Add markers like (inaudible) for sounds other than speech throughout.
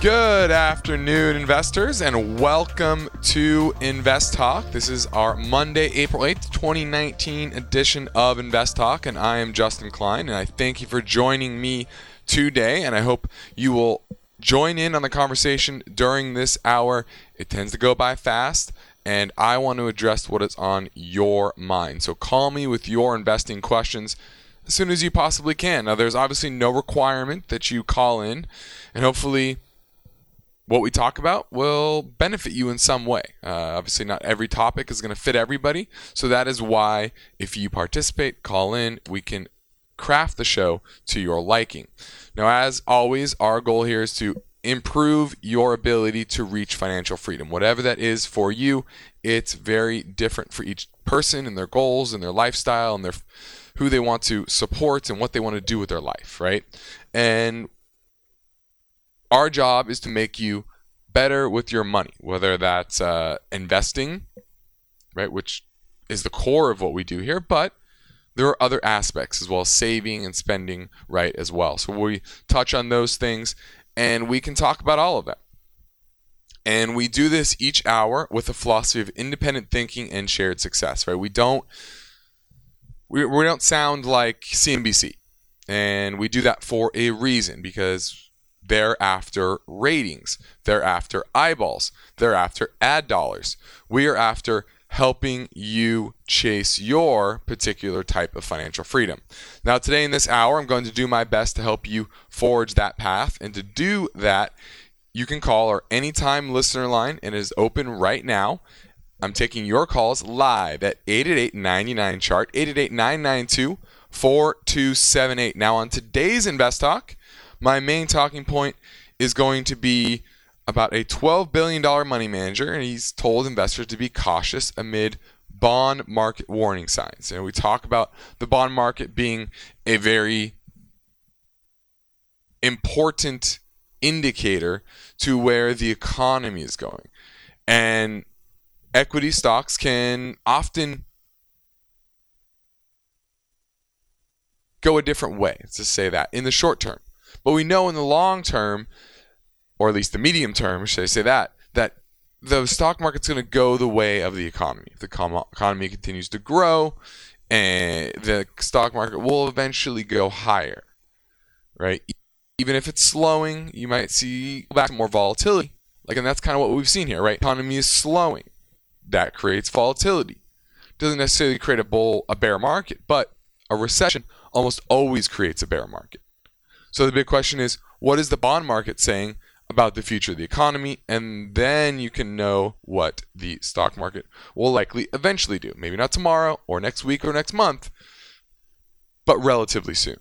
Good afternoon, investors, and welcome to Invest Talk. This is our Monday, April 8th, 2019 edition of Invest Talk, and I am Justin Klein, and I thank you for joining me today, and I hope you will join in on the conversation during this hour. It tends to go by fast, and I want to address what is on your mind. So call me with your investing questions as soon as you possibly can. Now, there's obviously no requirement that you call in, and hopefully, what we talk about will benefit you in some way. Uh, obviously, not every topic is going to fit everybody. So that is why, if you participate, call in, we can craft the show to your liking. Now, as always, our goal here is to improve your ability to reach financial freedom. Whatever that is for you, it's very different for each person and their goals and their lifestyle and their who they want to support and what they want to do with their life, right? And our job is to make you better with your money, whether that's uh, investing, right, which is the core of what we do here, but there are other aspects as well as saving and spending right as well. So we touch on those things and we can talk about all of that. And we do this each hour with a philosophy of independent thinking and shared success, right? We don't we, we don't sound like CNBC. And we do that for a reason because they're after ratings. They're after eyeballs. They're after ad dollars. We are after helping you chase your particular type of financial freedom. Now, today in this hour, I'm going to do my best to help you forge that path. And to do that, you can call our anytime listener line, and it is open right now. I'm taking your calls live at 888 99 chart, 888 992 4278. Now, on today's Invest Talk, my main talking point is going to be about a $12 billion money manager, and he's told investors to be cautious amid bond market warning signs. And we talk about the bond market being a very important indicator to where the economy is going. And equity stocks can often go a different way, let's just say that, in the short term. But we know in the long term, or at least the medium term, should I say that, that the stock market's going to go the way of the economy. If the economy continues to grow, and the stock market will eventually go higher, right? Even if it's slowing, you might see back to more volatility. Like, and that's kind of what we've seen here, right? Economy is slowing. That creates volatility. Doesn't necessarily create a bull, a bear market, but a recession almost always creates a bear market. So the big question is what is the bond market saying about the future of the economy? And then you can know what the stock market will likely eventually do. Maybe not tomorrow or next week or next month, but relatively soon.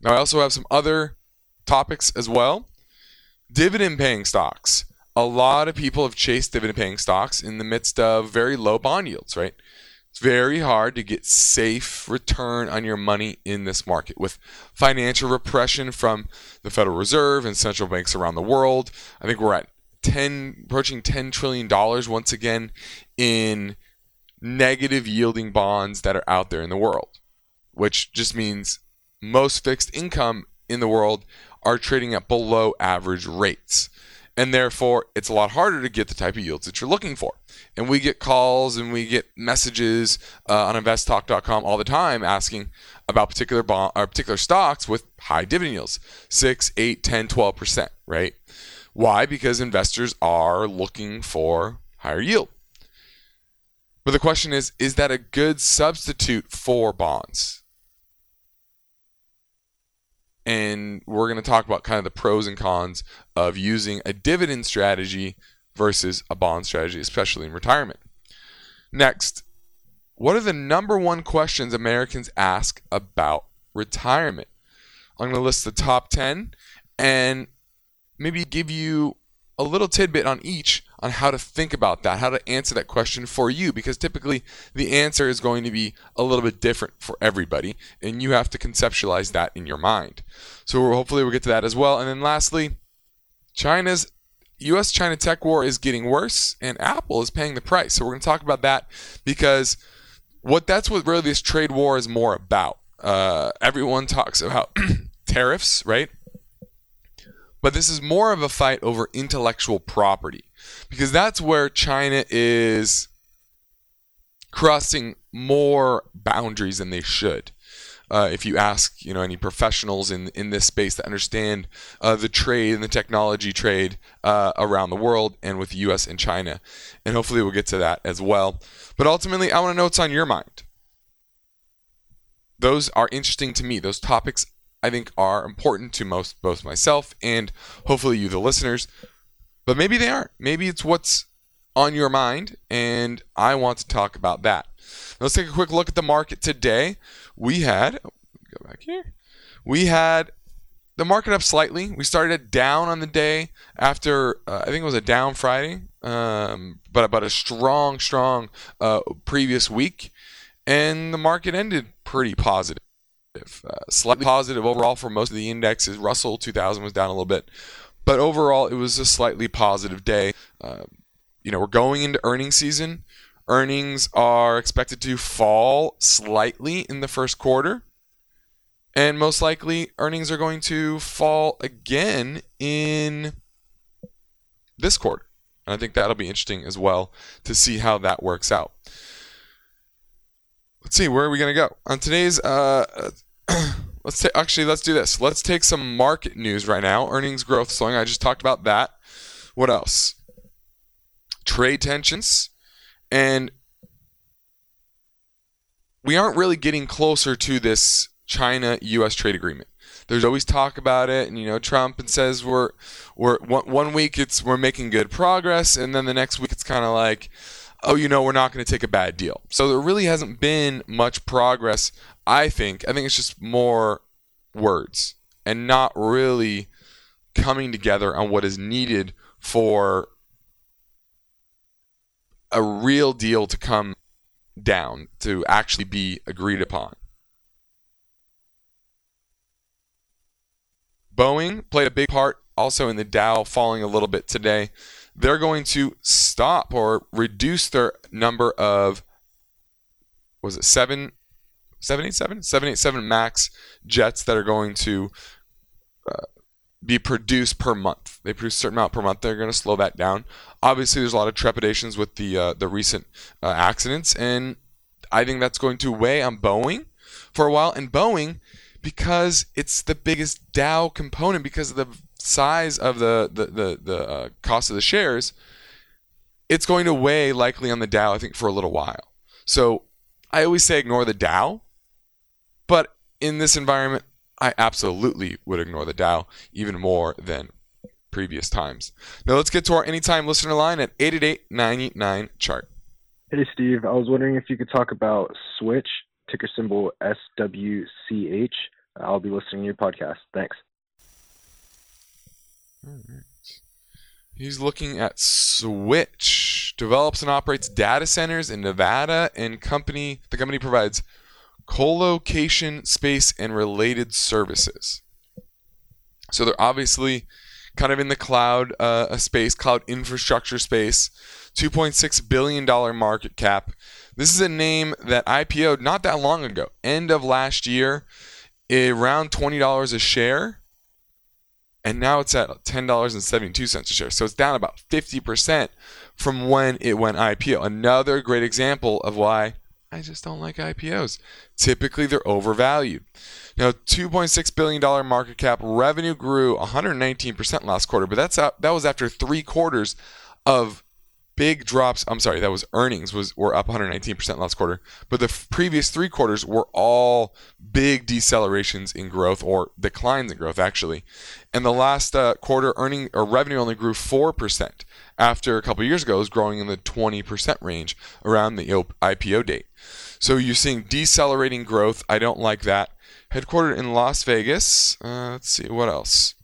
Now, I also have some other topics as well. Dividend paying stocks. A lot of people have chased dividend paying stocks in the midst of very low bond yields, right? It's very hard to get safe return on your money in this market with financial repression from the Federal Reserve and central banks around the world. I think we're at 10 approaching 10 trillion dollars once again in negative yielding bonds that are out there in the world, which just means most fixed income in the world are trading at below average rates and therefore it's a lot harder to get the type of yields that you're looking for. And we get calls and we get messages uh, on investtalk.com all the time asking about particular bond or particular stocks with high dividend yields 6, 8, 10, 12%, right? Why? Because investors are looking for higher yield. But the question is is that a good substitute for bonds? And we're going to talk about kind of the pros and cons of using a dividend strategy versus a bond strategy, especially in retirement. Next, what are the number one questions Americans ask about retirement? I'm going to list the top 10 and maybe give you a little tidbit on each on how to think about that, how to answer that question for you, because typically the answer is going to be a little bit different for everybody, and you have to conceptualize that in your mind. So hopefully we'll get to that as well. And then lastly, China's US China tech war is getting worse, and Apple is paying the price. So we're going to talk about that because what that's what really this trade war is more about. Uh, everyone talks about (clears throat) tariffs, right? But this is more of a fight over intellectual property because that's where China is crossing more boundaries than they should. Uh, if you ask, you know, any professionals in in this space that understand uh, the trade and the technology trade uh, around the world and with the U.S. and China, and hopefully we'll get to that as well. But ultimately, I want to know what's on your mind. Those are interesting to me. Those topics I think are important to most both myself and hopefully you, the listeners. But maybe they aren't. Maybe it's what's on your mind, and I want to talk about that. Let's take a quick look at the market today. We had, oh, go back here, we had the market up slightly. We started down on the day after, uh, I think it was a down Friday, um, but about a strong, strong uh, previous week. And the market ended pretty positive. Uh, slightly positive overall for most of the indexes. Russell 2000 was down a little bit, but overall, it was a slightly positive day. Uh, you know, we're going into earnings season. Earnings are expected to fall slightly in the first quarter. And most likely, earnings are going to fall again in this quarter. And I think that'll be interesting as well to see how that works out. Let's see, where are we going to go? On today's uh, (clears throat) let's take actually let's do this. Let's take some market news right now. Earnings growth slowing. I just talked about that. What else? Trade tensions and we aren't really getting closer to this China US trade agreement. There's always talk about it and you know Trump and says we're we're one week it's we're making good progress and then the next week it's kind of like oh, you know, we're not going to take a bad deal. So there really hasn't been much progress I think I think it's just more words and not really coming together on what is needed for a real deal to come down to actually be agreed upon. Boeing played a big part also in the Dow falling a little bit today. They're going to stop or reduce their number of was it seven 787 787 max jets that are going to uh, be produced per month. They produce a certain amount per month. They're going to slow that down. Obviously there's a lot of trepidations with the uh, the recent uh, accidents and i think that's going to weigh on boeing for a while. And boeing because it's the biggest dow component because of the size of the the the, the uh, cost of the shares it's going to weigh likely on the dow i think for a little while. So I always say ignore the Dow but in this environment, I absolutely would ignore the Dow even more than previous times. Now let's get to our anytime listener line at 888 chart. Hey Steve, I was wondering if you could talk about Switch, ticker symbol SWCH. I'll be listening to your podcast. Thanks. All right. He's looking at Switch. Develops and operates data centers in Nevada and company the company provides colocation space and related services. So they're obviously kind of in the cloud uh, space, cloud infrastructure space. $2.6 billion market cap. This is a name that IPO'd not that long ago, end of last year, around $20 a share. And now it's at $10.72 a share. So it's down about 50% from when it went IPO. Another great example of why I just don't like IPOs. Typically, they're overvalued. Now, $2.6 billion market cap revenue grew 119% last quarter, but that's that was after three quarters of big drops. I'm sorry, that was earnings was were up 119% last quarter, but the previous three quarters were all big decelerations in growth or declines in growth actually. And the last uh, quarter earning or revenue only grew 4% after a couple years ago it was growing in the 20% range around the IPO date. So you're seeing decelerating growth. I don't like that. Headquartered in Las Vegas. Uh, let's see what else.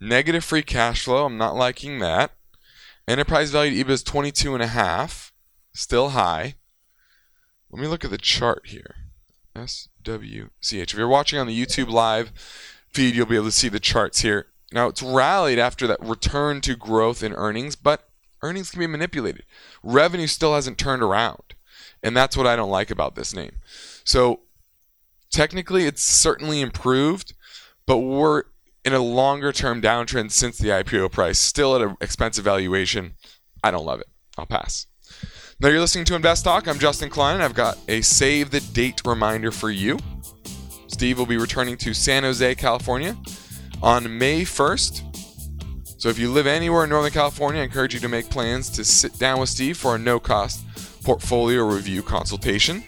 Negative free cash flow. I'm not liking that. Enterprise value to EBITDA is 22 and a half. Still high. Let me look at the chart here. SWCH. If you're watching on the YouTube live feed, you'll be able to see the charts here. Now, it's rallied after that return to growth in earnings, but earnings can be manipulated. Revenue still hasn't turned around. And that's what I don't like about this name. So, technically, it's certainly improved, but we're in a longer term downtrend since the IPO price, still at an expensive valuation. I don't love it. I'll pass. Now you're listening to Invest Talk. I'm Justin Klein, and I've got a save the date reminder for you. Steve will be returning to San Jose, California on May 1st. So if you live anywhere in Northern California, I encourage you to make plans to sit down with Steve for a no cost portfolio review consultation.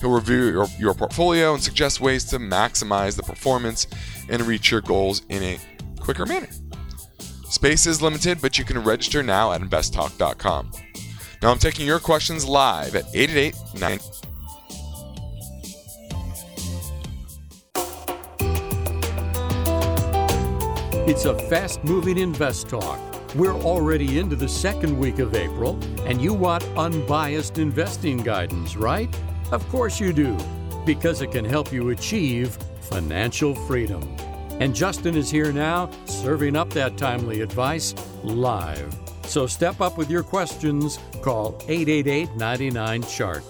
He'll review your, your portfolio and suggest ways to maximize the performance and reach your goals in a quicker manner. Space is limited, but you can register now at investtalk.com. Now I'm taking your questions live at 888 9. It's a fast moving invest talk. We're already into the second week of April, and you want unbiased investing guidance, right? Of course you do, because it can help you achieve financial freedom. And Justin is here now, serving up that timely advice live. So step up with your questions. Call 888 99 Chart.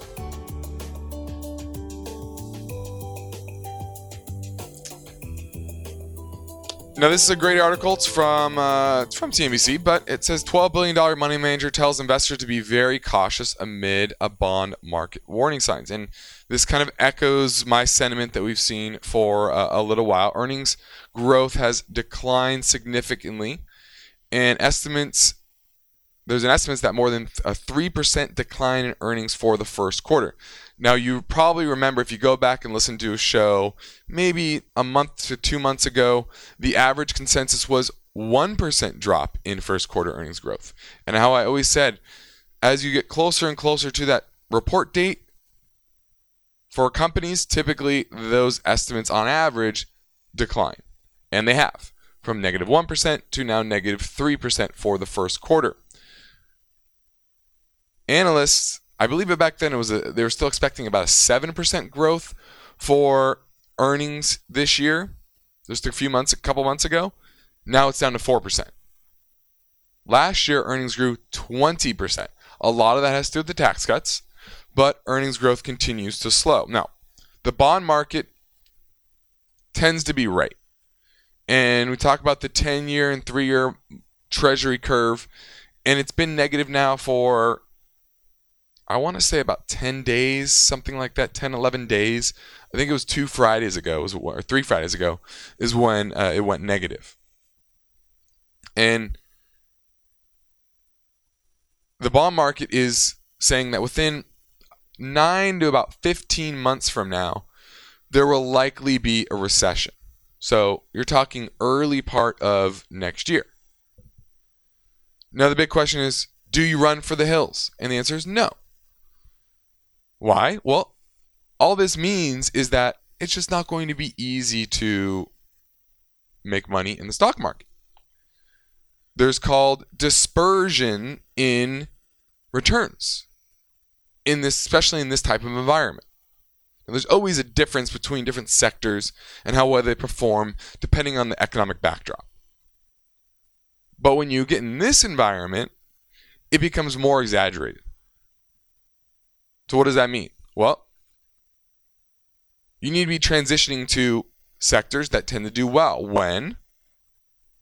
Now this is a great article. It's from uh, it's from CNBC, but it says 12 billion dollar money manager tells investors to be very cautious amid a bond market warning signs, and this kind of echoes my sentiment that we've seen for a, a little while. Earnings growth has declined significantly, and estimates there's an estimate that more than a 3% decline in earnings for the first quarter. Now, you probably remember if you go back and listen to a show maybe a month to two months ago, the average consensus was 1% drop in first quarter earnings growth. And how I always said, as you get closer and closer to that report date, for companies, typically those estimates on average decline. And they have from negative 1 to now negative 3% for the first quarter analysts, I believe it back then it was a, they were still expecting about a seven percent growth for earnings this year, just a few months, a couple months ago. Now it's down to four percent. Last year earnings grew twenty percent. A lot of that has to do with the tax cuts, but earnings growth continues to slow. Now, the bond market tends to be right. And we talk about the 10 year and 3 year treasury curve, and it's been negative now for I want to say about 10 days, something like that, 10, 11 days. I think it was two Fridays ago, was, or three Fridays ago, is when uh, it went negative. And the bond market is saying that within nine to about 15 months from now, there will likely be a recession. So you're talking early part of next year. Now, the big question is do you run for the hills? And the answer is no. Why? Well, all this means is that it's just not going to be easy to make money in the stock market. There's called dispersion in returns in this especially in this type of environment. And there's always a difference between different sectors and how well they perform depending on the economic backdrop. But when you get in this environment, it becomes more exaggerated. So, what does that mean? Well, you need to be transitioning to sectors that tend to do well when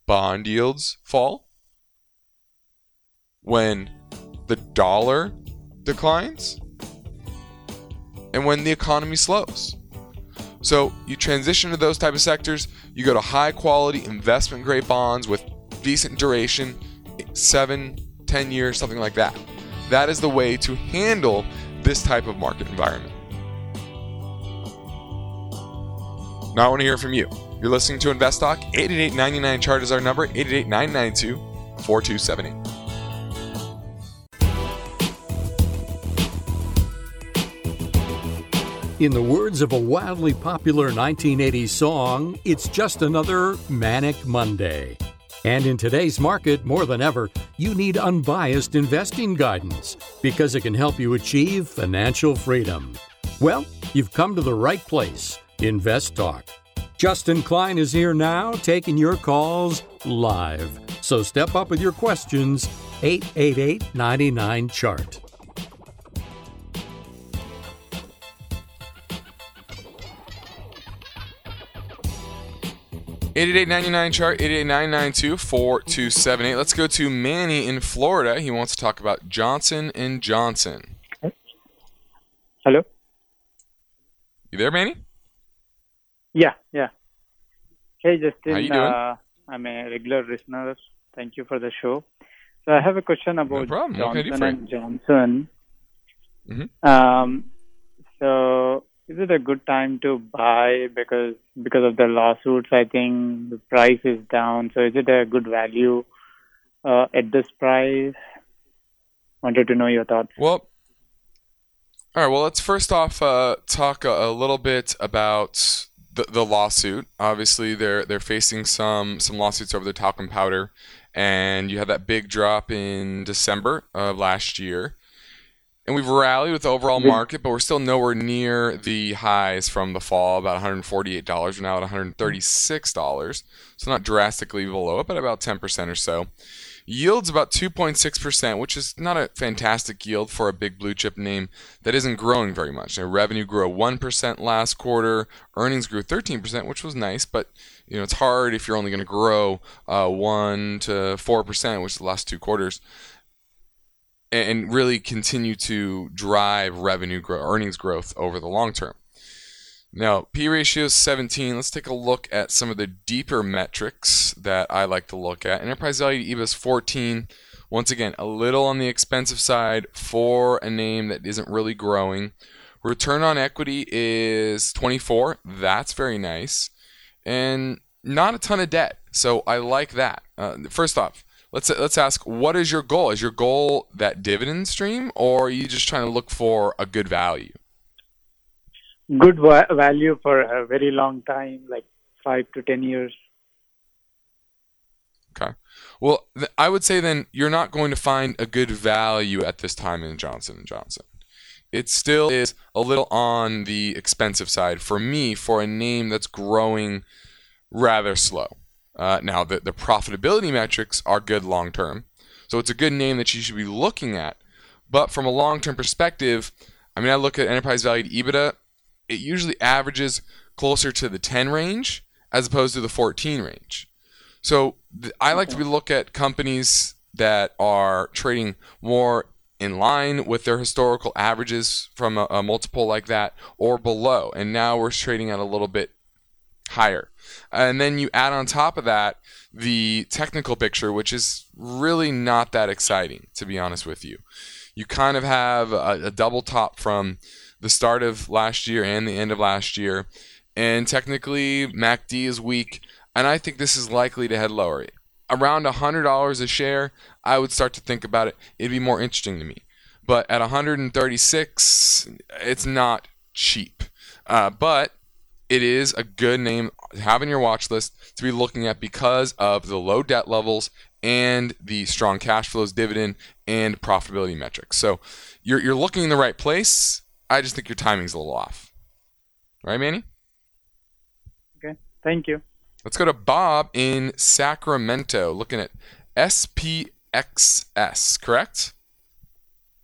bond yields fall, when the dollar declines, and when the economy slows. So you transition to those type of sectors, you go to high quality investment grade bonds with decent duration, 7, 10 years, something like that. That is the way to handle this type of market environment. Now I want to hear from you. You're listening to Invest Talk. 888 chart is our number, 888 992 4278. In the words of a wildly popular 1980s song, it's just another manic Monday. And in today's market, more than ever, you need unbiased investing guidance because it can help you achieve financial freedom. Well, you've come to the right place Invest Talk. Justin Klein is here now taking your calls live. So step up with your questions 888 99 Chart. 8899 chart 888 Let's go to Manny in Florida. He wants to talk about Johnson and Johnson. Hello. You there, Manny? Yeah, yeah. Hey, Justin. How you doing? Uh, I'm a regular listener. Thank you for the show. So I have a question about no Johnson and Johnson. Mm-hmm. Um, so is it a good time to buy because because of the lawsuits? I think the price is down. So is it a good value uh, at this price? Wanted to know your thoughts. Well, all right. Well, let's first off uh, talk a, a, little bit about the, the lawsuit. Obviously, they're they're facing some some lawsuits over the talcum powder, and you had that big drop in December of last year and we've rallied with the overall market, but we're still nowhere near the highs from the fall, about $148. We're now at $136, so not drastically below it, but about 10% or so. Yield's about 2.6%, which is not a fantastic yield for a big blue chip name that isn't growing very much. Now, revenue grew 1% last quarter, earnings grew 13%, which was nice, but you know it's hard if you're only going to grow uh, 1 to 4%, which is the last two quarters and really continue to drive revenue growth, earnings growth over the long term. Now, P ratio is 17. Let's take a look at some of the deeper metrics that I like to look at. Enterprise value to EBITDA is 14. Once again, a little on the expensive side for a name that isn't really growing. Return on equity is 24. That's very nice. And not a ton of debt. So I like that. Uh, first off, let's let's ask what is your goal? Is your goal that dividend stream, or are you just trying to look for a good value? Good va- value for a very long time, like five to ten years. Okay. Well, th- I would say then you're not going to find a good value at this time in Johnson and Johnson. It still is a little on the expensive side for me for a name that's growing rather slow. Uh, now, the, the profitability metrics are good long term. So it's a good name that you should be looking at. But from a long term perspective, I mean, I look at enterprise value to EBITDA, it usually averages closer to the 10 range as opposed to the 14 range. So th- I like to look at companies that are trading more in line with their historical averages from a, a multiple like that or below. And now we're trading at a little bit higher. And then you add on top of that the technical picture, which is really not that exciting, to be honest with you. You kind of have a, a double top from the start of last year and the end of last year. And technically, MACD is weak, and I think this is likely to head lower. Around $100 a share, I would start to think about it. It'd be more interesting to me. But at 136, it's not cheap. Uh, but it is a good name to have in your watch list to be looking at because of the low debt levels and the strong cash flows, dividend, and profitability metrics. So you're, you're looking in the right place. I just think your timing's a little off. Right, Manny? Okay. Thank you. Let's go to Bob in Sacramento looking at SPXS, correct?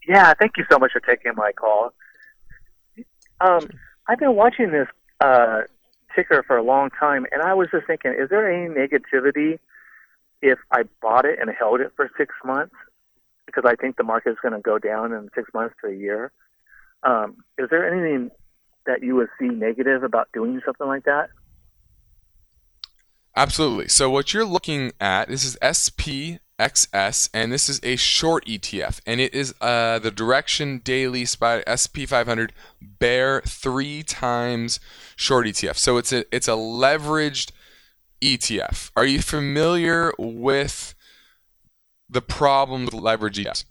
Yeah, thank you so much for taking my call. Um, I've been watching this uh, ticker for a long time, and I was just thinking, is there any negativity if I bought it and held it for six months? Because I think the market is going to go down in six months to a year. Um, is there anything that you would see negative about doing something like that? Absolutely. So what you're looking at, this is SP XS, and this is a short ETF, and it is uh, the Direxion Daily SPY SP 500 Bear three times short ETF. So it's a it's a leveraged ETF. Are you familiar with the problem with leverage ETFs?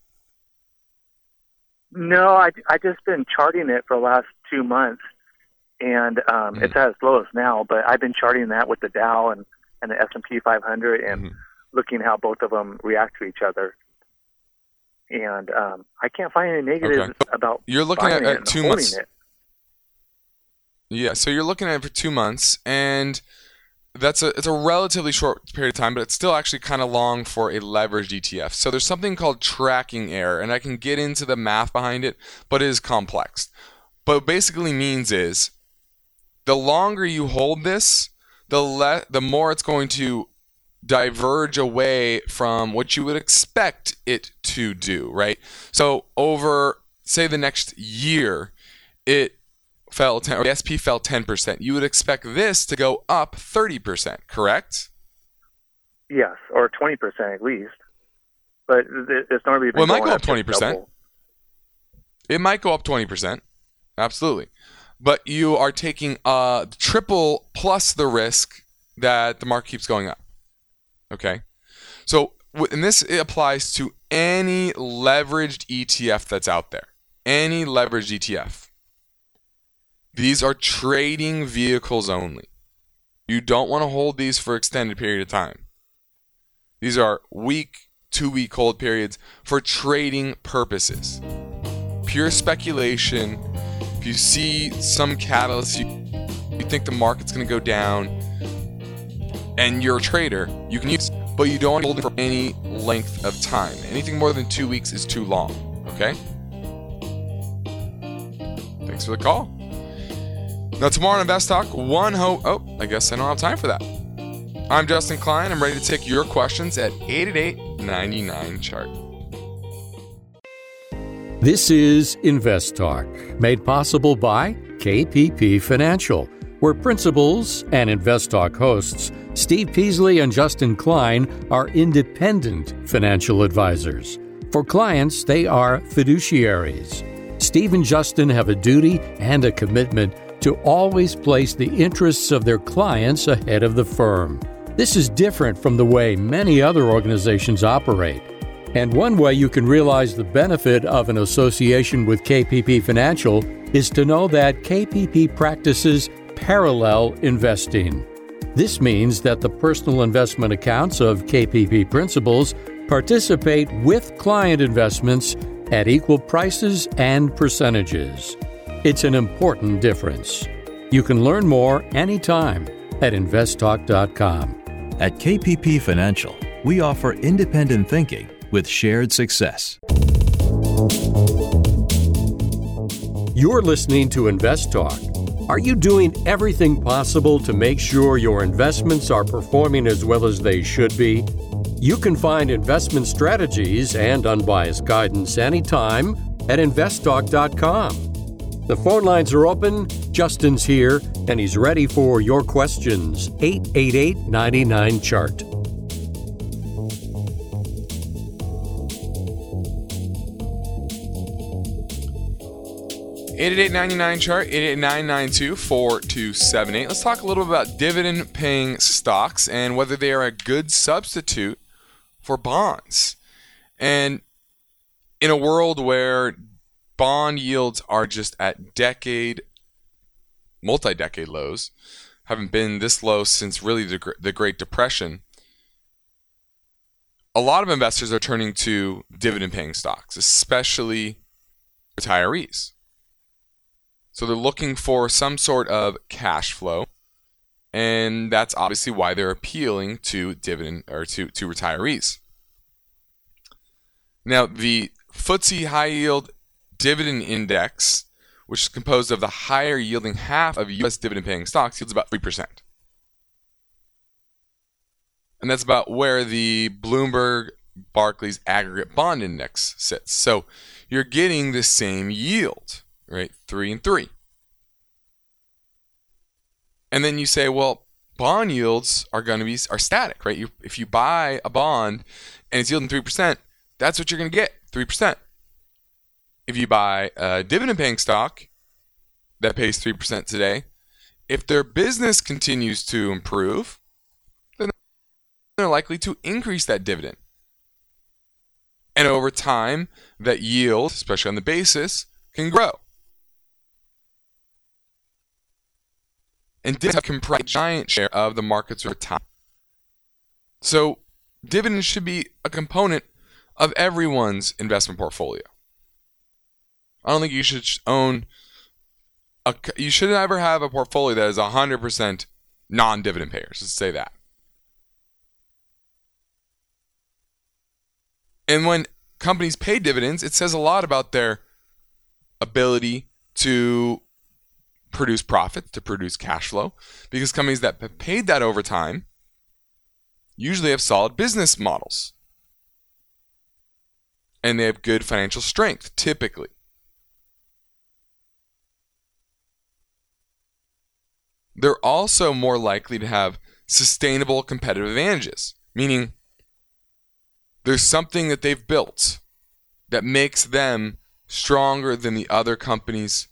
No, I I just been charting it for the last two months, and um, Mhm. it's at its lowest now. But I've been charting that with the Dow and and the S and P 500, and Mhm. Looking how both of them react to each other. And um, I can't find any negatives Okay. about You're looking at, it at two months. it. Yeah, so you're looking at it for two months, and that's a it's a relatively short period of time, but it's still actually kind of long for a leveraged ETF. So there's something called tracking error, and I can get into the math behind it, but it is complex. But what basically means is the longer you hold this, the le- the more it's going to diverge away from what you would expect it to do, right? So over say the next year, it fell 10 or the SP fell 10%. You would expect this to go up 30%, correct? Yes, or 20% at least. But it's normally Well, it might go up 20%. double. It might go up 20%. Absolutely. But you are taking a triple plus the risk that the market keeps going up. Okay? So, and this applies to any leveraged ETF that's out there. Any leveraged ETF. These are trading vehicles only. You don't want to hold these for extended period of time. These are week, two week hold periods for trading purposes. Pure speculation. If you see some catalyst, you, you think the market's going to go down, and you're a trader, you can use, but you don't want to hold it for any length of time. Anything more than two weeks is too long. Okay? Thanks for the call. Now, tomorrow on Invest Talk, one hope. Oh, I guess I don't have time for that. I'm Justin Klein. I'm ready to take your questions at 888 99 chart. This is Invest Talk, made possible by KPP Financial, where principals and Invest Talk hosts Steve Peasley and Justin Klein are independent financial advisors. For clients, they are fiduciaries. Steve and Justin have a duty and a commitment to always place the interests of their clients ahead of the firm. This is different from the way many other organizations operate. And one way you can realize the benefit of an association with KPP Financial is to know that KPP practices parallel investing. This means that the personal investment accounts of KPP principals participate with client investments at equal prices and percentages. It's an important difference. You can learn more anytime at investtalk.com. At KPP Financial, we offer independent thinking with shared success. You're listening to Invest Talk. Are you doing everything possible to make sure your investments are performing as well as they should be? You can find investment strategies and unbiased guidance anytime at investtalk.com. The phone lines are open. Justin's here and he's ready for your questions. 888 99 Chart. 8899 chart 888-992-4278. Let's talk a little bit about dividend paying stocks and whether they are a good substitute for bonds. And in a world where bond yields are just at decade multi-decade lows, haven't been this low since really the, the Great Depression. A lot of investors are turning to dividend paying stocks, especially retirees. So they're looking for some sort of cash flow, and that's obviously why they're appealing to dividend or to, to retirees. Now, the FTSE High Yield Dividend Index, which is composed of the higher yielding half of U.S. dividend paying stocks, yields about 3%. And that's about where the Bloomberg Barclays Aggregate Bond Index sits. So you're getting the same yield right? Three and three. And then you say, well, bond yields are going to be are static, right? You, if you buy a bond and it's yielding three percent, that's what you're going to get, three percent. If you buy a dividend-paying stock that pays three percent today, if their business continues to improve, then they're likely to increase that dividend. And over time, that yield, especially on the basis, can grow. And dividends have comprised a giant share of the market's return. So, dividends should be a component of everyone's investment portfolio. I don't think you should own a, you should never have a portfolio that is 100% non-dividend payers. Let's say that. And when companies pay dividends, it says a lot about their ability to produce profits, to produce cash flow, because companies that have paid that over time usually have solid business models. And they have good financial strength, typically. They're also more likely to have sustainable competitive advantages, meaning there's something that they've built that makes them stronger than the other companies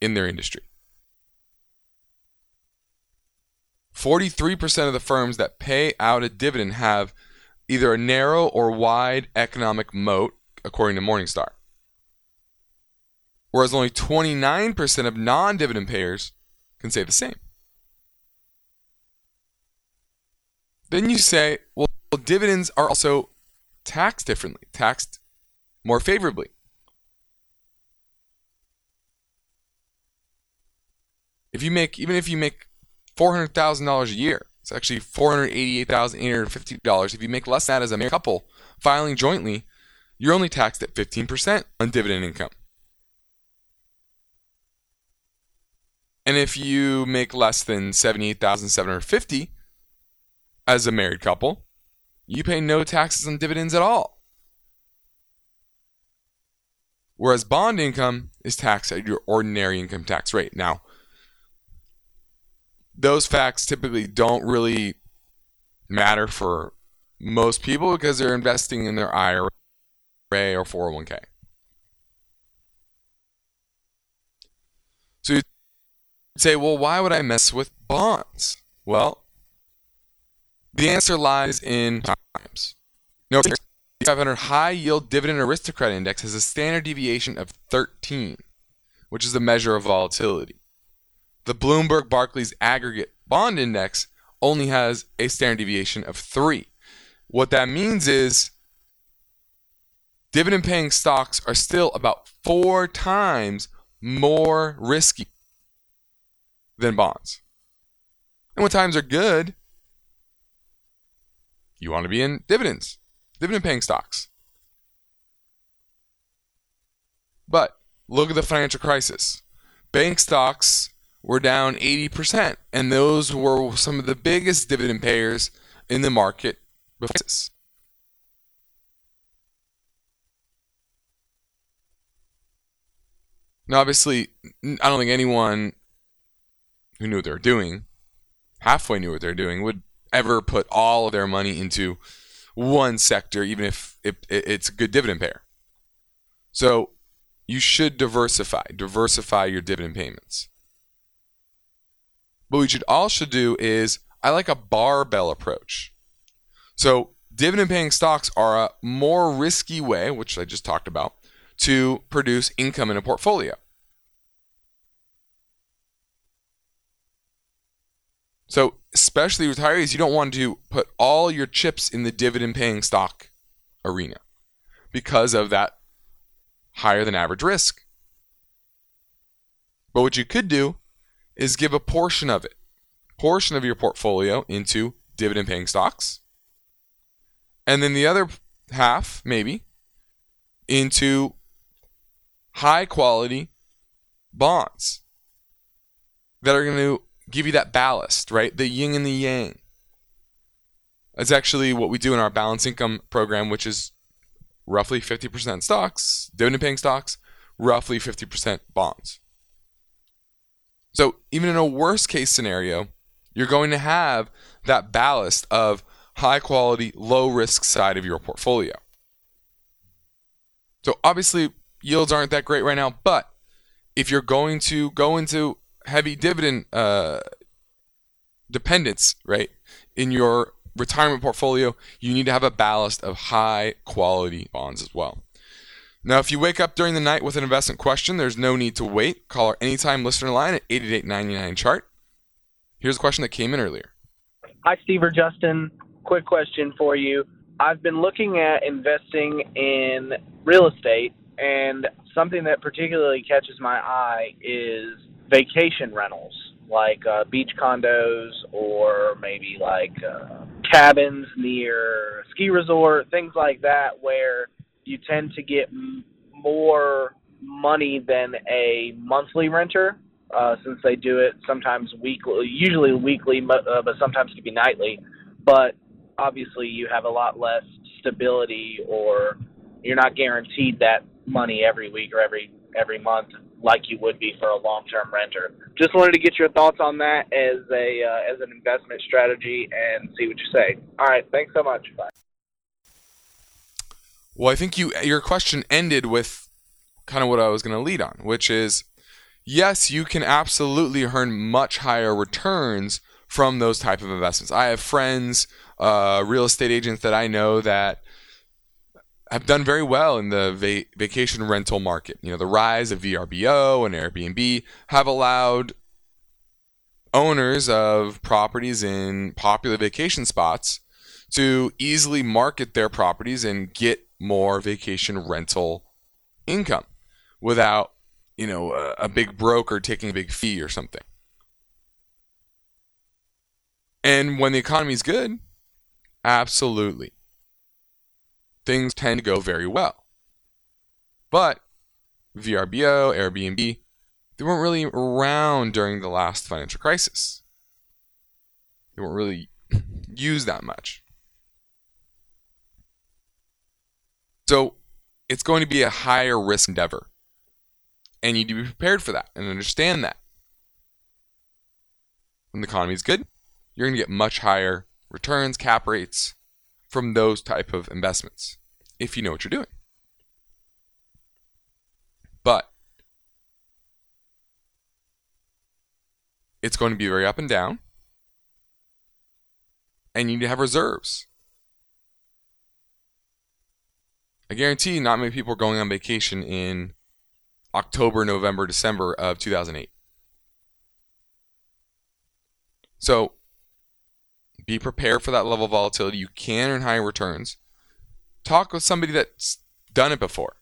in their industry. 43% of the firms that pay out a dividend have either a narrow or wide economic moat, according to Morningstar. Whereas only 29% of non dividend payers can say the same. Then you say, well, dividends are also taxed differently, taxed more favorably. If you make, even if you make $400,000 a year, it's actually $488,850. If you make less than that as a married couple filing jointly, you're only taxed at 15% on dividend income. And if you make less than 78,750 as a married couple, you pay no taxes on dividends at all. Whereas bond income is taxed at your ordinary income tax rate. Now, those facts typically don't really matter for most people because they're investing in their IRA or 401k. So you say, well, why would I mess with bonds? Well, the answer lies in times. No, 500 high yield dividend aristocrat index has a standard deviation of 13, which is the measure of volatility. The Bloomberg Barclays aggregate bond index only has a standard deviation of 3. What that means is dividend paying stocks are still about 4 times more risky than bonds. And when times are good, you want to be in dividends, dividend paying stocks. But look at the financial crisis. Bank stocks were down 80%, and those were some of the biggest dividend payers in the market. Now, obviously, I don't think anyone who knew what they were doing, halfway knew what they were doing, would ever put all of their money into one sector, even if it, it's a good dividend payer. So you should diversify, diversify your dividend payments. But what you should also do is I like a barbell approach. So dividend paying stocks are a more risky way, which I just talked about, to produce income in a portfolio. So, especially retirees, you don't want to put all your chips in the dividend paying stock arena because of that higher than average risk. But what you could do is give a portion of it, portion of your portfolio into dividend paying stocks. And then the other half, maybe, into high quality bonds that are going to give you that ballast, right? The yin and the yang. That's actually what we do in our balance income program, which is roughly 50% stocks, dividend paying stocks, roughly 50% bonds. So, even in a worst case scenario, you're going to have that ballast of high quality, low risk side of your portfolio. So, obviously, yields aren't that great right now, but if you're going to go into heavy dividend uh, dependence, right, in your retirement portfolio, you need to have a ballast of high quality bonds as well. Now, if you wake up during the night with an investment question, there's no need to wait. Call our anytime listener line at 888 chart. Here's a question that came in earlier. Hi, Steve or Justin. Quick question for you. I've been looking at investing in real estate, and something that particularly catches my eye is vacation rentals, like uh, beach condos or maybe like uh, cabins near ski resort, things like that, where you tend to get m- more money than a monthly renter uh, since they do it sometimes weekly, usually weekly, uh, but sometimes can be nightly. But obviously, you have a lot less stability, or you're not guaranteed that money every week or every every month like you would be for a long-term renter. Just wanted to get your thoughts on that as a uh, as an investment strategy and see what you say. All right, thanks so much. Bye. Well, I think you your question ended with kind of what I was going to lead on, which is yes, you can absolutely earn much higher returns from those type of investments. I have friends, uh, real estate agents that I know that have done very well in the va- vacation rental market. You know, the rise of VRBO and Airbnb have allowed owners of properties in popular vacation spots to easily market their properties and get more vacation rental income without, you know, a, a big broker taking a big fee or something. And when the economy is good, absolutely things tend to go very well. But VRBO, Airbnb, they weren't really around during the last financial crisis. They weren't really (clears throat) used that much. So it's going to be a higher risk endeavor. And you need to be prepared for that and understand that. When the economy is good, you're going to get much higher returns, cap rates, from those type of investments if you know what you're doing. But it's going to be very up and down. And you need to have reserves. I guarantee not many people are going on vacation in October, November, December of 2008. So be prepared for that level of volatility. You can earn higher returns. Talk with somebody that's done it before,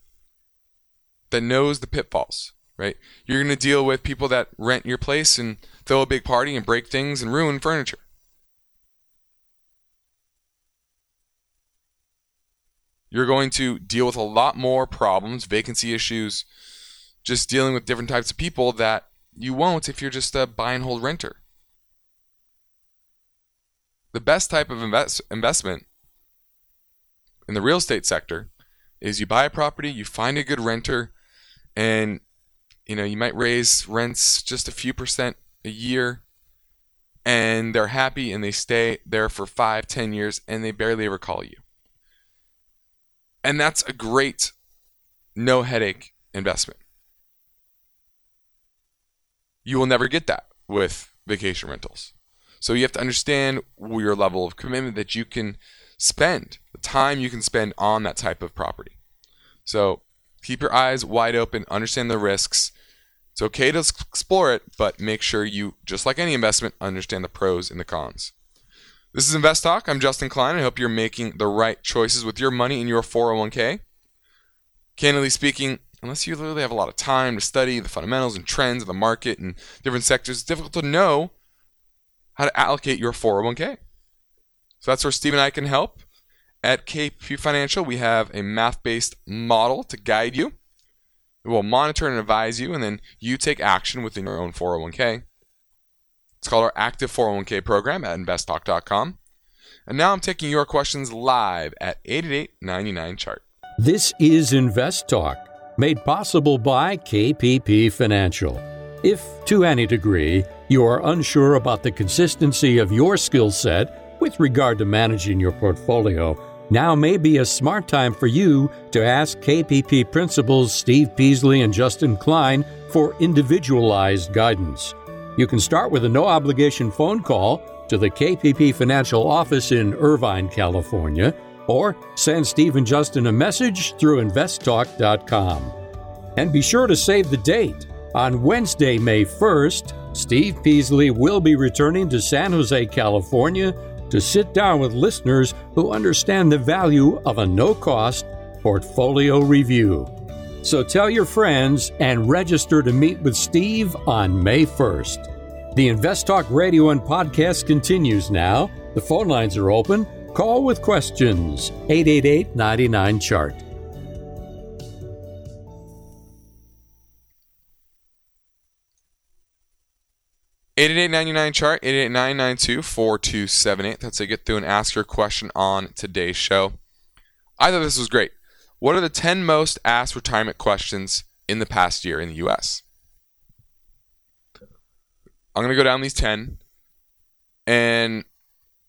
that knows the pitfalls, right? You're going to deal with people that rent your place and throw a big party and break things and ruin furniture. You're going to deal with a lot more problems, vacancy issues, just dealing with different types of people that you won't if you're just a buy and hold renter the best type of invest, investment in the real estate sector is you buy a property, you find a good renter, and you know you might raise rents just a few percent a year, and they're happy and they stay there for five, ten years, and they barely ever call you. And that's a great no headache investment. You will never get that with vacation rentals. So you have to understand your level of commitment that you can spend, the time you can spend on that type of property. So keep your eyes wide open, understand the risks. It's okay to explore it, but make sure you, just like any investment, understand the pros and the cons. This is Invest Talk. I'm Justin Klein. I hope you're making the right choices with your money in your 401k. Candidly speaking, unless you literally have a lot of time to study the fundamentals and trends of the market and different sectors, it's difficult to know how to allocate your 401k. So that's where Steve and I can help. At KPP Financial, we have a math based model to guide you. We will monitor and advise you, and then you take action within your own 401k. It's called our Active 401k program at investtalk.com. And now I'm taking your questions live at 888 chart. This is Invest Talk, made possible by KPP Financial. If, to any degree, you are unsure about the consistency of your skill set with regard to managing your portfolio, now may be a smart time for you to ask KPP principals Steve Peasley and Justin Klein for individualized guidance. You can start with a no obligation phone call to the KPP Financial Office in Irvine, California, or send Steve and Justin a message through investtalk.com. And be sure to save the date on Wednesday, May 1st, Steve Peasley will be returning to San Jose, California to sit down with listeners who understand the value of a no cost portfolio review. So tell your friends and register to meet with Steve on May 1st. The Invest Talk radio and podcast continues now. The phone lines are open. Call with questions 888 99 Chart. 8899 chart 888 That's to get through and ask your question on today's show. I thought this was great. What are the 10 most asked retirement questions in the past year in the US? I'm going to go down these 10 and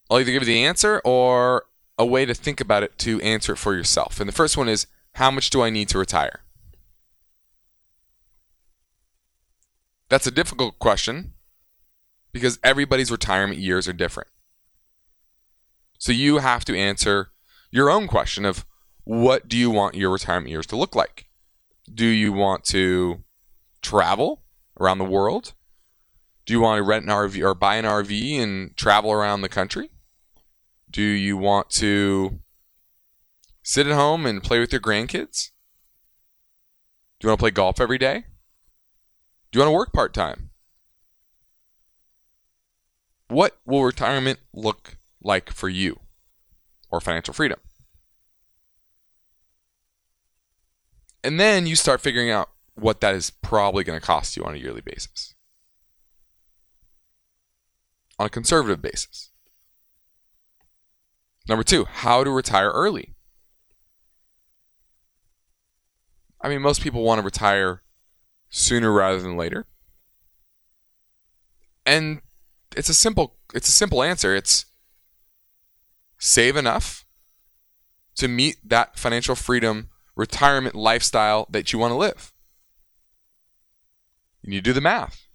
I'll either give you the answer or a way to think about it to answer it for yourself. And the first one is how much do I need to retire? That's a difficult question because everybody's retirement years are different. So you have to answer your own question of what do you want your retirement years to look like? Do you want to travel around the world? Do you want to rent an RV or buy an RV and travel around the country? Do you want to sit at home and play with your grandkids? Do you want to play golf every day? Do you want to work part time? What will retirement look like for you or financial freedom? And then you start figuring out what that is probably going to cost you on a yearly basis. On a conservative basis. Number two, how to retire early. I mean, most people want to retire sooner rather than later. And it's a simple it's a simple answer. It's save enough to meet that financial freedom retirement lifestyle that you want to live. You need to do the math.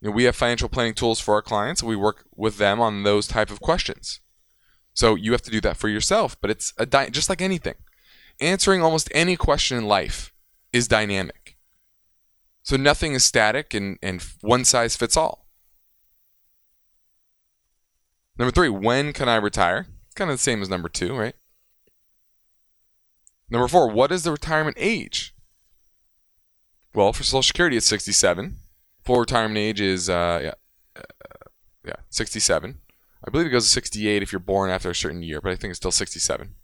You know, we have financial planning tools for our clients. We work with them on those type of questions. So you have to do that for yourself, but it's a di- just like anything. Answering almost any question in life is dynamic. So nothing is static and, and one size fits all. Number three, when can I retire? Kind of the same as number two, right? Number four, what is the retirement age? Well, for Social Security, it's 67. Full retirement age is uh, yeah, uh, yeah, 67. I believe it goes to 68 if you're born after a certain year, but I think it's still 67.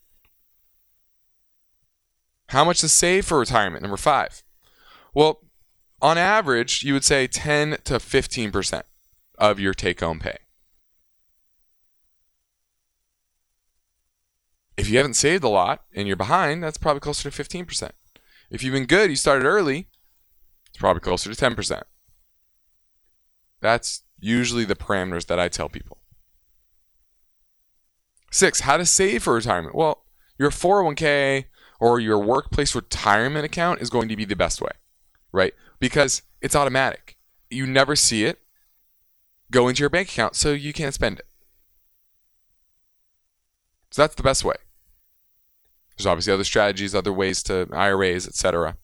How much to save for retirement? Number five. Well, on average, you would say 10 to 15% of your take home pay. If you haven't saved a lot and you're behind, that's probably closer to 15%. If you've been good, you started early, it's probably closer to 10%. That's usually the parameters that I tell people. Six, how to save for retirement. Well, your 401k or your workplace retirement account is going to be the best way, right? Because it's automatic. You never see it go into your bank account, so you can't spend it. So that's the best way. There's obviously other strategies, other ways to IRAs, etc.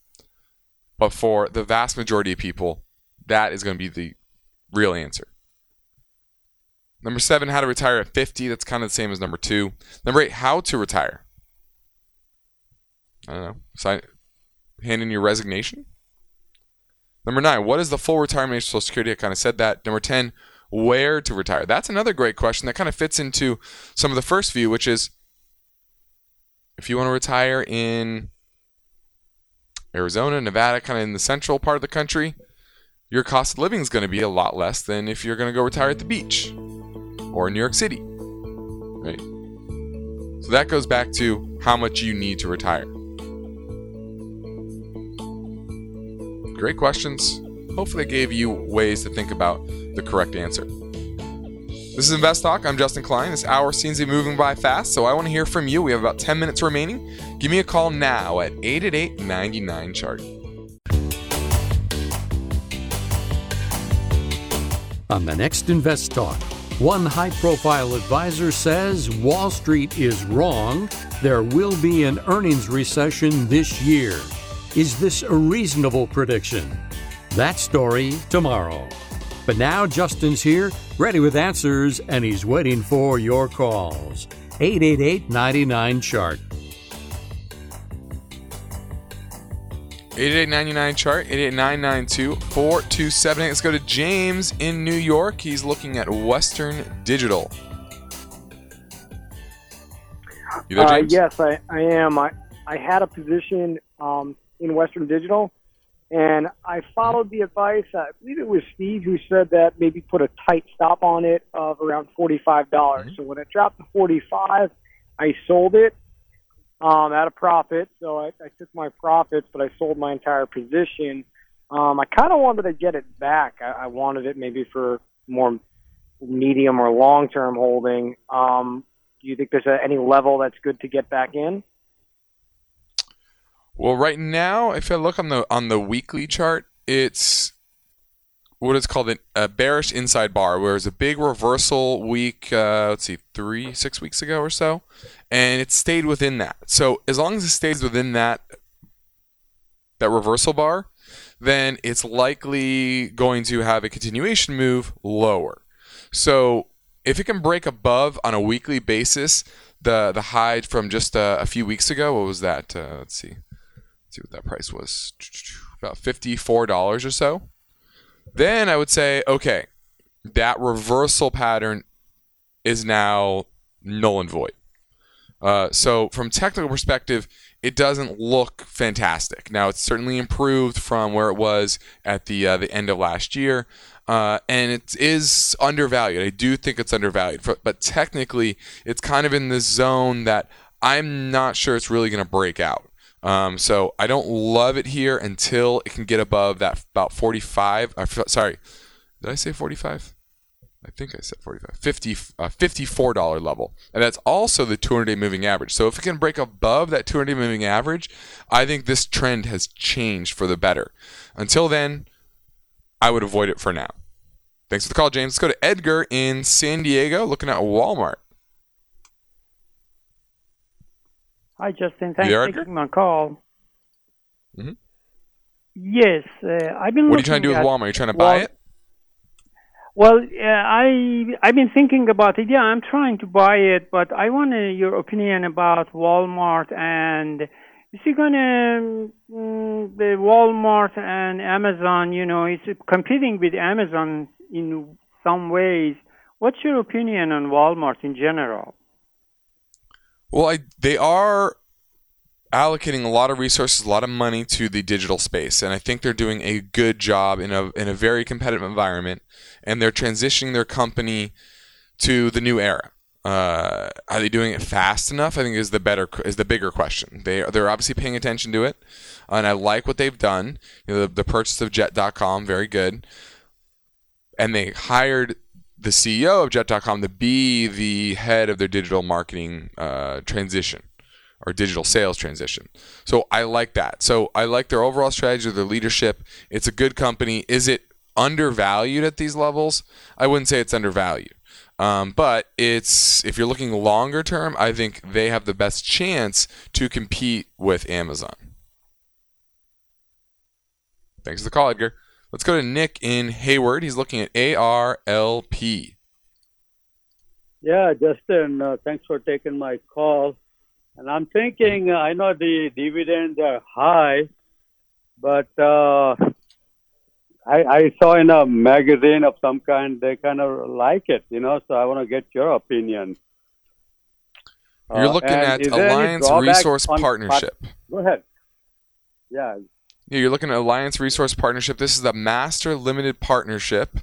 But for the vast majority of people, that is going to be the real answer. Number seven, how to retire at 50. That's kind of the same as number two. Number eight, how to retire. I don't know. Sign, hand in your resignation. Number nine, what is the full retirement age Social Security? I kind of said that. Number 10, where to retire? That's another great question that kind of fits into some of the first view, which is if you want to retire in Arizona, Nevada, kind of in the central part of the country, your cost of living is going to be a lot less than if you're going to go retire at the beach or New York City. Right? So that goes back to how much you need to retire. Great questions. Hopefully, I gave you ways to think about the correct answer. This is Invest Talk. I'm Justin Klein. This hour seems to be moving by fast, so I want to hear from you. We have about 10 minutes remaining. Give me a call now at 888 99 Chart. On the next Invest Talk, one high profile advisor says Wall Street is wrong. There will be an earnings recession this year. Is this a reasonable prediction? That story tomorrow. But now Justin's here, ready with answers, and he's waiting for your calls. 888 99 Chart. 8899 chart 88992 4278. Let's go to James in New York. He's looking at Western Digital. You there, Uh, yes, I, I am. I, I had a position um, in Western Digital, and I followed the advice. I believe it was Steve who said that maybe put a tight stop on it of around forty-five dollars. So when it dropped to forty-five, I sold it um, at a profit. So I, I took my profits, but I sold my entire position. Um, I kind of wanted to get it back. I, I wanted it maybe for more medium or long-term holding. Um, do you think there's a, any level that's good to get back in? Well, right now, if I look on the on the weekly chart, it's what is called an, a bearish inside bar, where it's a big reversal week. Uh, let's see, three six weeks ago or so, and it stayed within that. So as long as it stays within that that reversal bar, then it's likely going to have a continuation move lower. So if it can break above on a weekly basis the the high from just uh, a few weeks ago, what was that? Uh, let's see, see what that price was. About fifty four dollars or so. Then I would say, okay, that reversal pattern is now null and void. Uh, so from technical perspective, it doesn't look fantastic. Now it's certainly improved from where it was at the uh, the end of last year, uh, and it is undervalued. I do think it's undervalued, but technically, it's kind of in the zone that I'm not sure it's really going to break out. Um, so I don't love it here until it can get above that about 45. Uh, sorry, did I say 45? I think I said 45. 50, uh, $54 level. And that's also the 200 day moving average. So if it can break above that 200 day moving average, I think this trend has changed for the better. Until then, I would avoid it for now. Thanks for the call, James. Let's go to Edgar in San Diego looking at Walmart. Hi, Justin. Thanks for taking my call. Mhm. Yes, uh, I've been. What are you trying to do with Walmart? Are you trying to buy Wal- it? Well, uh, I I've been thinking about it. Yeah, I'm trying to buy it, but I want uh, your opinion about Walmart and is it gonna mm, the Walmart and Amazon? You know, it's competing with Amazon in some ways. What's your opinion on Walmart in general? Well, I, they are allocating a lot of resources, a lot of money to the digital space, and I think they're doing a good job in a in a very competitive environment, and they're transitioning their company to the new era. Uh, are they doing it fast enough? I think is the better is the bigger question. They they're obviously paying attention to it, and I like what they've done. You know, the, the purchase of Jet.com, very good, and they hired the CEO of Jet.com to be the head of their digital marketing uh, transition or digital sales transition. So I like that. So I like their overall strategy, their leadership. It's a good company. Is it undervalued at these levels? I wouldn't say it's undervalued. Um, but it's if you're looking longer term, I think they have the best chance to compete with Amazon. Thanks for the call, Edgar. Let's go to Nick in Hayward. He's looking at ARLP. Yeah, Justin, uh, thanks for taking my call. And I'm thinking, uh, I know the dividends are high, but uh, I, I saw in a magazine of some kind they kind of like it, you know. So I want to get your opinion. You're Uh, looking and at is there any Alliance Resource Partnership. Go ahead. Yeah, Yeah, you're looking at Alliance Resource Partnership. This is a master limited partnership.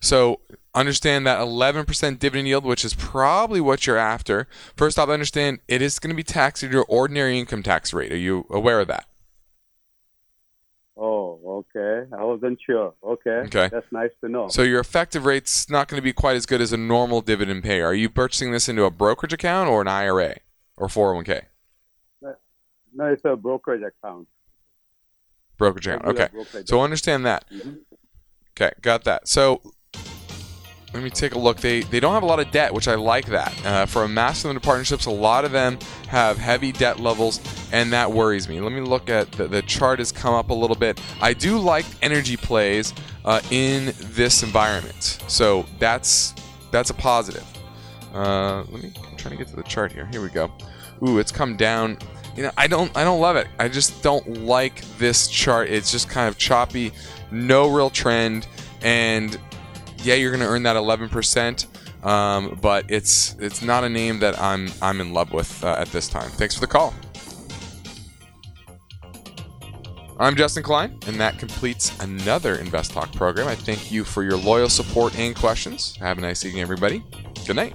So understand that 11% dividend yield, which is probably what you're after. First off, understand it is going to be taxed at your ordinary income tax rate. Are you aware of that? Oh, okay. I wasn't sure. Okay. Okay. That's nice to know. So your effective rate's not going to be quite as good as a normal dividend payer. Are you purchasing this into a brokerage account or an IRA or 401k? no, it's a brokerage account. Brokerage account. Okay. So understand that. Mhm. Okay, got that. So let me take a look. They they don't have a lot of debt, which I like that. Uh, for a mass limited partnerships, a lot of them have heavy debt levels, and that worries me. Let me look at the, the chart has come up a little bit. I do like energy plays uh, in this environment, so that's that's a positive. Uh, let me. I'm trying to get to the chart here. Here we go. Ooh, it's come down. You know, I don't I don't love it. I just don't like this chart. It's just kind of choppy, no real trend, and yeah, you're to earn that 11%. Um, but it's it's not a name that I'm I'm in love with uh, at this time. Thanks for the call. I'm Justin Klein, and that completes another Invest Talk program. I thank you for your loyal support and questions. Have a nice evening, everybody. Good night.